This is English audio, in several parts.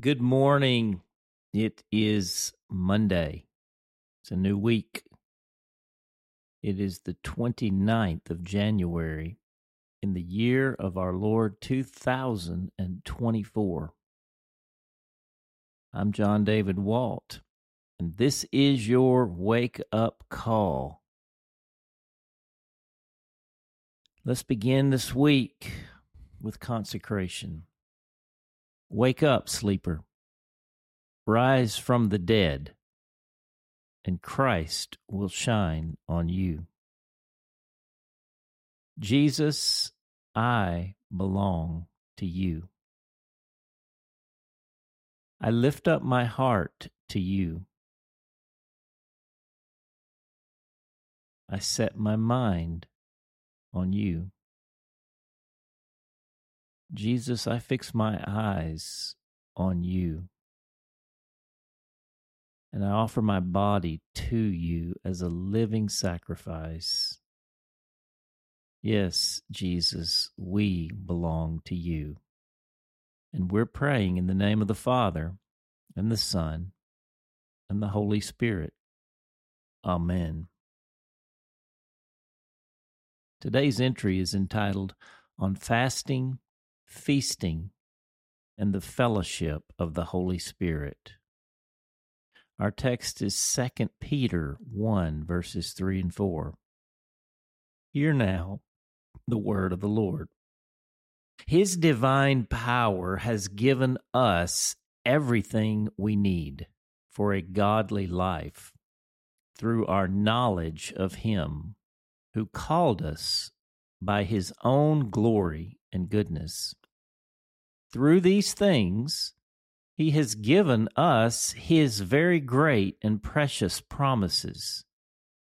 Good morning. It is Monday. It's a new week. It is the 29th of January in the year of our Lord 2024. I'm John David Walt, and this is your wake up call. Let's begin this week with consecration. Wake up, sleeper. Rise from the dead, and Christ will shine on you. Jesus, I belong to you. I lift up my heart to you. I set my mind on you. Jesus, I fix my eyes on you. And I offer my body to you as a living sacrifice. Yes, Jesus, we belong to you. And we're praying in the name of the Father, and the Son, and the Holy Spirit. Amen. Today's entry is entitled On Fasting feasting, and the fellowship of the Holy Spirit. Our text is 2 Peter 1, verses 3 and 4. Hear now the word of the Lord. His divine power has given us everything we need for a godly life through our knowledge of Him who called us by His own glory and goodness. Through these things, he has given us his very great and precious promises,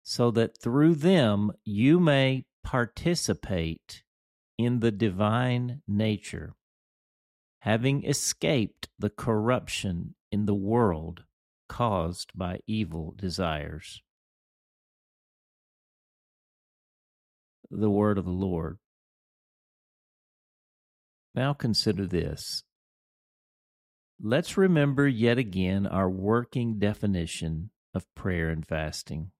so that through them you may participate in the divine nature, having escaped the corruption in the world caused by evil desires. The word of the Lord. Now consider this. Let's remember yet again our working definition of prayer and fasting.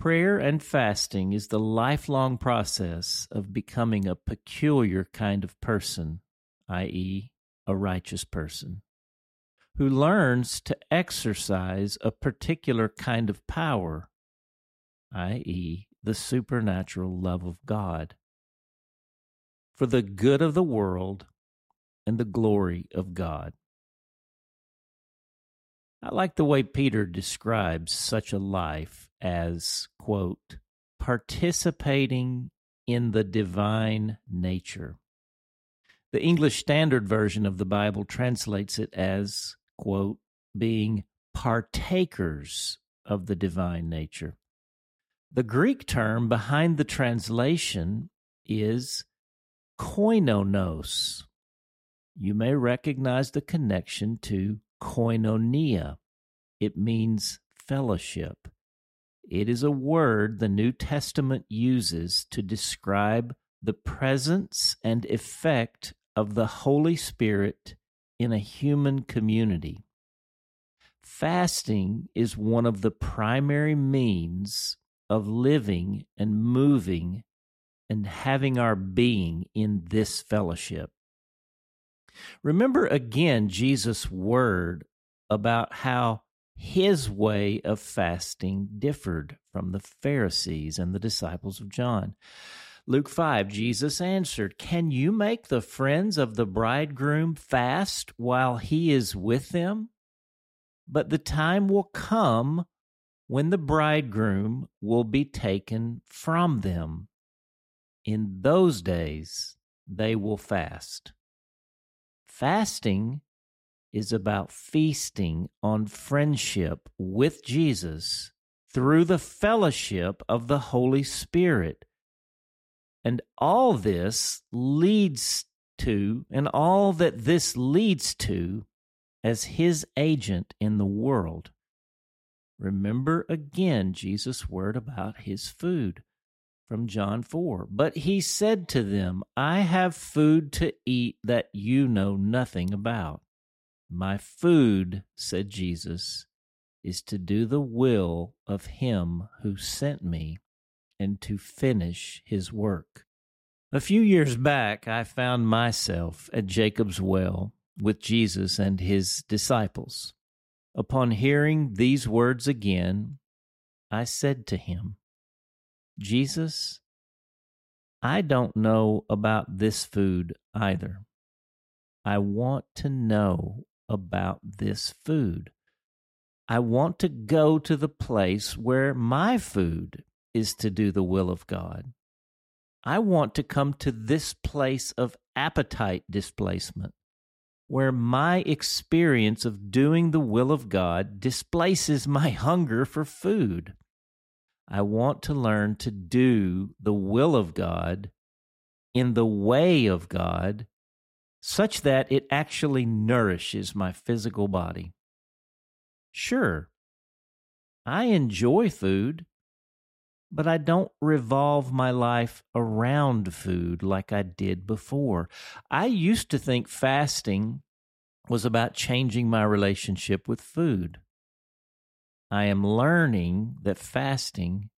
Prayer and fasting is the lifelong process of becoming a peculiar kind of person, i.e., a righteous person, who learns to exercise a particular kind of power, i.e., the supernatural love of God for the good of the world and the glory of God. I like the way Peter describes such a life as, quote, participating in the divine nature. The English Standard Version of the Bible translates it as, quote, being partakers of the divine nature. The Greek term behind the translation is koinonos. You may recognize the connection to koinonia. It means fellowship. It is a word the New Testament uses to describe the presence and effect of the Holy Spirit in a human community. Fasting is one of the primary means of living and moving and having our being in this fellowship. Remember again Jesus' word about how his way of fasting differed from the Pharisees and the disciples of John. Luke 5, Jesus answered, Can you make the friends of the bridegroom fast while he is with them? But the time will come when the bridegroom will be taken from them in those days they will fast. Fasting is about feasting on friendship with Jesus through the fellowship of the Holy Spirit. And all this leads to, and all that this leads to, as his agent in the world. Remember again Jesus' word about his food from John 4. But he said to them, I have food to eat that you know nothing about. My food, said Jesus, is to do the will of him who sent me and to finish his work. A few years back, I found myself at Jacob's Well with Jesus and his disciples. Upon hearing these words again, I said to him, Jesus, I don't know about this food either. I want to know about this food. I want to go to the place where my food is to do the will of God. I want to come to this place of appetite displacement, where my experience of doing the will of God displaces my hunger for food. I want to learn to do the will of God in the way of God such that it actually nourishes my physical body. Sure, I enjoy food, but I don't revolve my life around food like I did before. I used to think fasting was about changing my relationship with food. I am learning that fasting,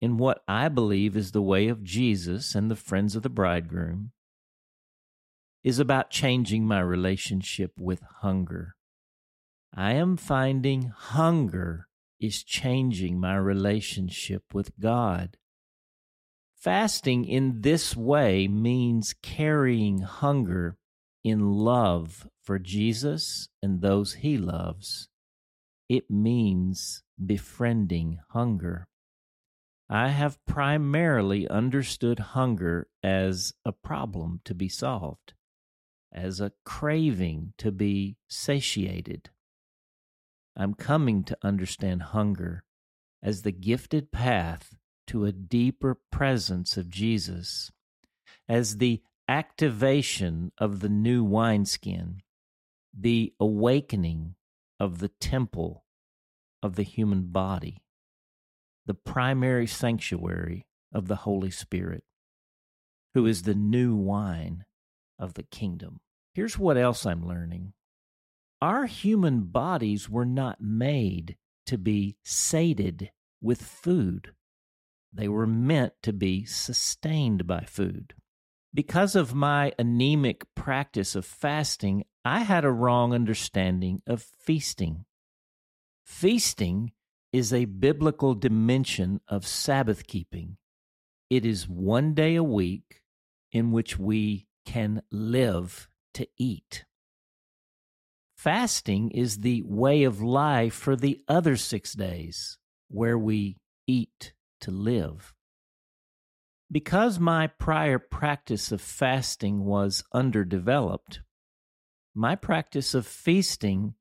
in what I believe is the way of Jesus and the friends of the bridegroom, is about changing my relationship with hunger. I am finding hunger is changing my relationship with God. Fasting in this way means carrying hunger in love for Jesus and those he loves. It means befriending hunger. I have primarily understood hunger as a problem to be solved, as a craving to be satiated. I'm coming to understand hunger as the gifted path to a deeper presence of Jesus, as the activation of the new wineskin, the awakening of the temple of the human body, the primary sanctuary of the Holy Spirit, who is the new wine of the kingdom. Here's what else I'm learning our human bodies were not made to be sated with food, they were meant to be sustained by food. Because of my anemic practice of fasting, I had a wrong understanding of feasting. Feasting is a biblical dimension of Sabbath keeping. It is one day a week in which we can live to eat. Fasting is the way of life for the other six days where we eat to live. Because my prior practice of fasting was underdeveloped, my practice of feasting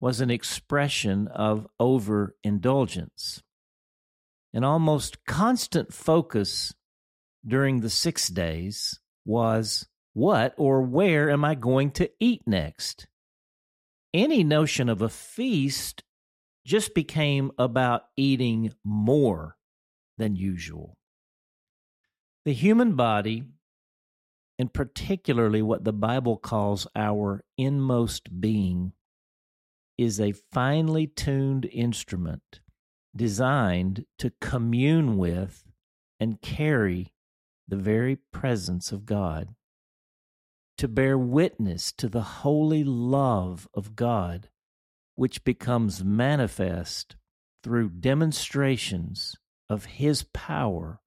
was an expression of overindulgence. An almost constant focus during the six days was what or where am I going to eat next? any notion of a feast just became about eating more than usual. The human body, and particularly what the Bible calls our inmost being, is a finely tuned instrument designed to commune with and carry the very presence of God to bear witness to the holy love of God, which becomes manifest through demonstrations of His power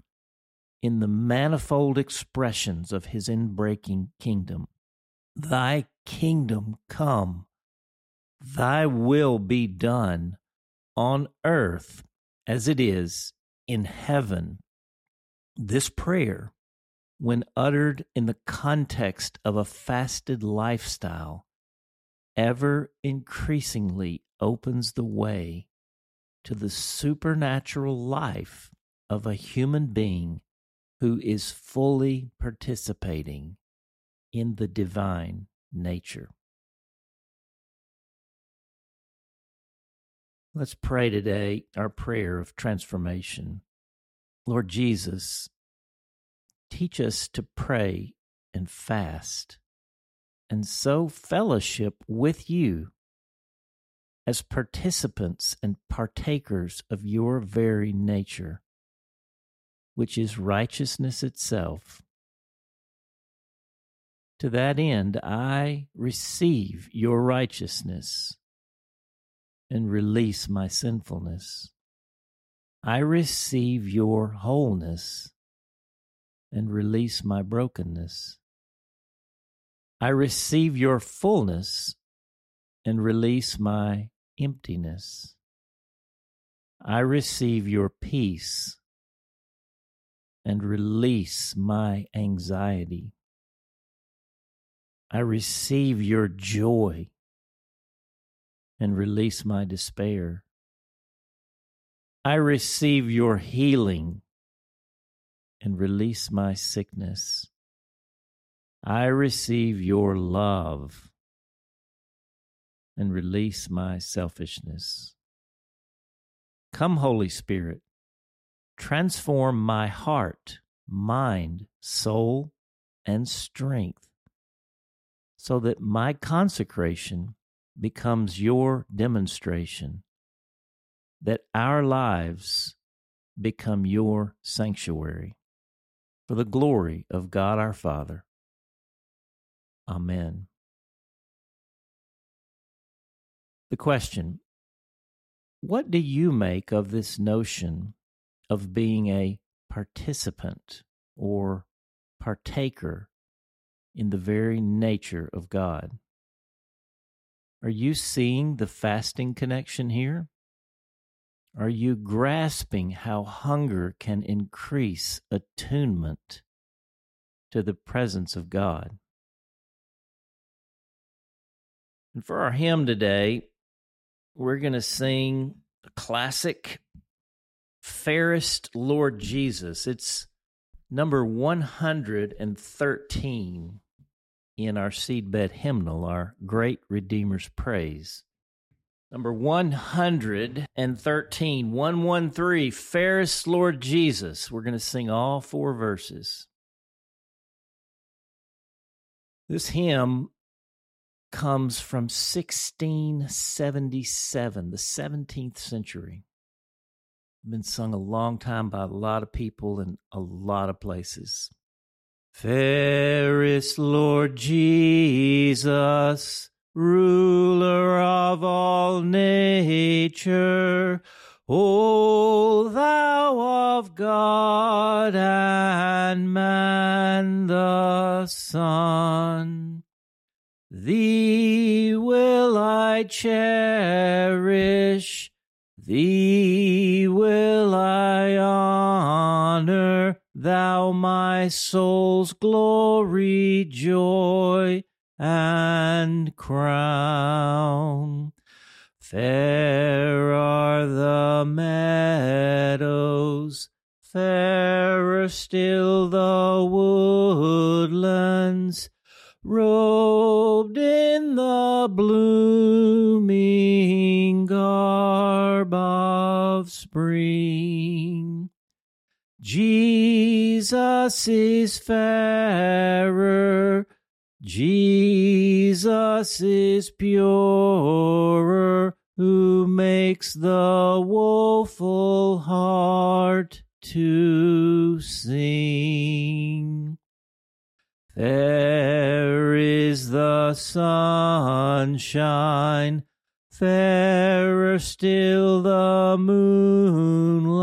in the manifold expressions of His inbreaking kingdom. Thy kingdom come, thy will be done on earth as it is in heaven. This prayer when uttered in the context of a fasted lifestyle, ever increasingly opens the way to the supernatural life of a human being who is fully participating in the divine nature. Let's pray today our prayer of transformation. Lord Jesus, Teach us to pray and fast and so fellowship with you as participants and partakers of your very nature, which is righteousness itself. To that end, I receive your righteousness and release my sinfulness. I receive your wholeness and release my brokenness. I receive your fullness and release my emptiness. I receive your peace and release my anxiety. I receive your joy and release my despair. I receive your healing and release my sickness. I receive your love and release my selfishness. Come, Holy Spirit, transform my heart, mind, soul, and strength so that my consecration becomes your demonstration, that our lives become your sanctuary for the glory of God our Father. Amen. The question What do you make of this notion of being a participant or partaker in the very nature of God? Are you seeing the fasting connection here? Are you grasping how hunger can increase attunement to the presence of God? And for our hymn today, we're going to sing a classic Fairest Lord Jesus. It's number 113 in our seedbed hymnal, our Great Redeemer's Praise. Number 113, 113, Fairest Lord Jesus. We're going to sing all four verses. This hymn comes from 1677, the 17th century. Been sung a long time by a lot of people in a lot of places. Fairest Lord Jesus, ruler of all nature, O thou of God and man the Son, thee will I cherish, thee will I honor, thou my soul's glory, joy, and crown. Fair are the meadows, fairer still the woodlands, robed in the blooming garb of spring. Jesus is fairer Jesus is purer, who makes the woeful heart to sing. Fair sunshine, fairer still the moonlight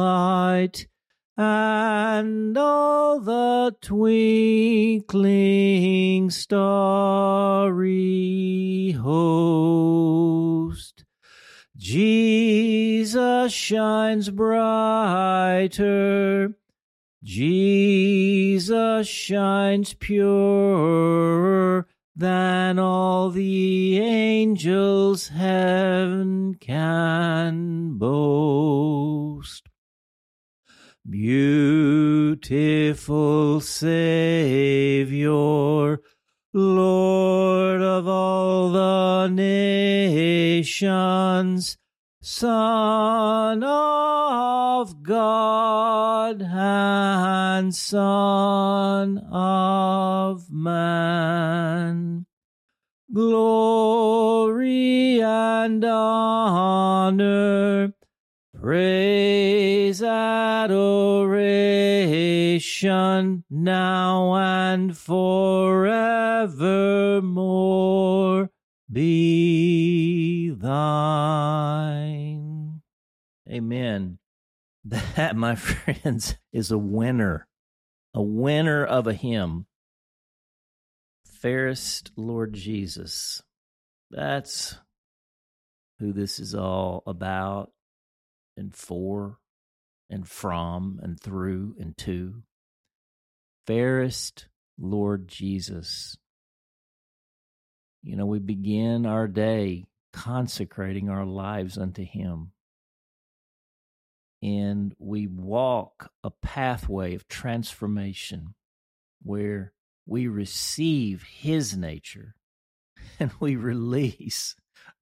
and all the twinkling starry host. Jesus shines brighter, Jesus shines purer than all the angels heaven can boast. Beautiful Savior, Lord of all the nations, Son of God and Son of Man. glory and honor, praise, adoration, now and forevermore be Amen. That, my friends, is a winner, a winner of a hymn fairest Lord Jesus. That's who this is all about and for and from and through and to. Fairest Lord Jesus. You know, we begin our day consecrating our lives unto Him. And we walk a pathway of transformation where we receive his nature and we release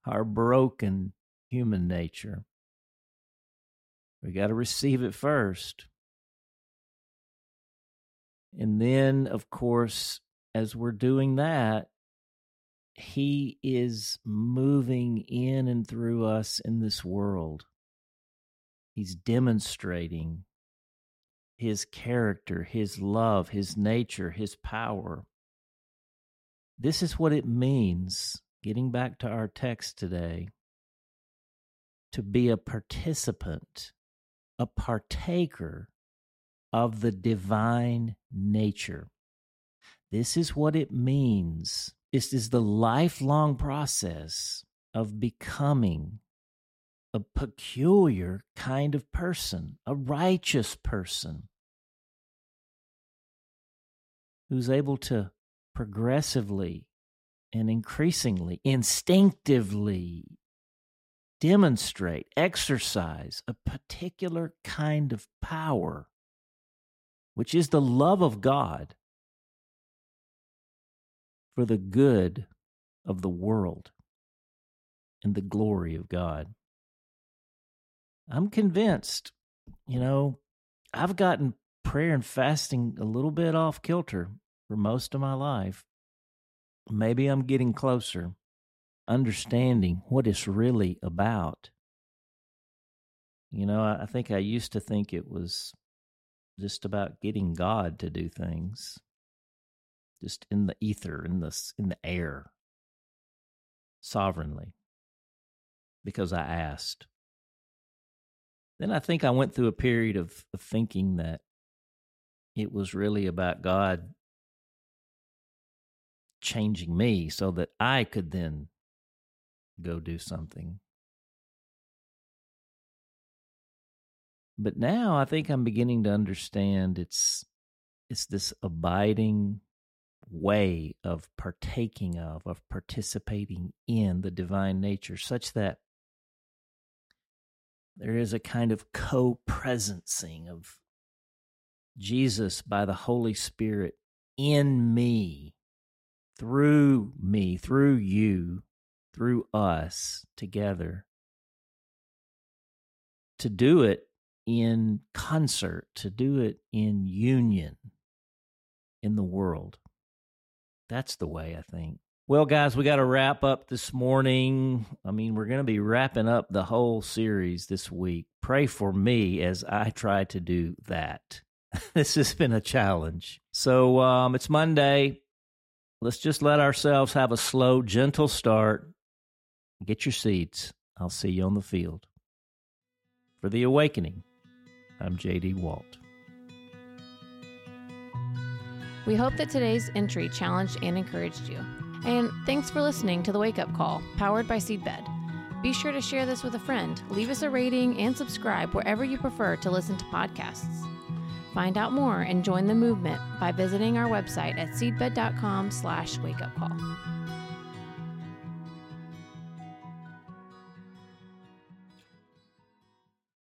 our broken human nature. We got to receive it first. And then, of course, as we're doing that, he is moving in and through us in this world. He's demonstrating his character, his love, his nature, his power. This is what it means, getting back to our text today, to be a participant, a partaker of the divine nature. This is what it means. This is the lifelong process of becoming a peculiar kind of person, a righteous person, who's able to progressively and increasingly, instinctively demonstrate, exercise a particular kind of power, which is the love of God for the good of the world and the glory of God. I'm convinced, you know, I've gotten prayer and fasting a little bit off kilter for most of my life. Maybe I'm getting closer, understanding what it's really about. You know, I, think I used to think it was just about getting God to do things, just in the ether, in the in the air, sovereignly, because I asked. Then I think I went through a period of, of thinking that it was really about God changing me so that I could then go do something. But now I think I'm beginning to understand it's it's this abiding way of partaking of, of participating in the divine nature, such that there is a kind of co presencing of Jesus by the Holy Spirit in me through me, through you, through us together. To do it in concert, to do it in union in the world. That's the way I think. Well, guys, we got to wrap up this morning. I mean, we're going to be wrapping up the whole series this week. Pray for me as I try to do that. this has been a challenge. So um, it's Monday. Let's just let ourselves have a slow, gentle start. Get your seats. I'll see you on the field. For The Awakening, I'm JD Walt. We hope that today's entry challenged and encouraged you. And thanks for listening to the Wake Up Call, powered by Seedbed. Be sure to share this with a friend, leave us a rating, and subscribe wherever you prefer to listen to podcasts. Find out more and join the movement by visiting our website at seedbed.com slash wakeupcall.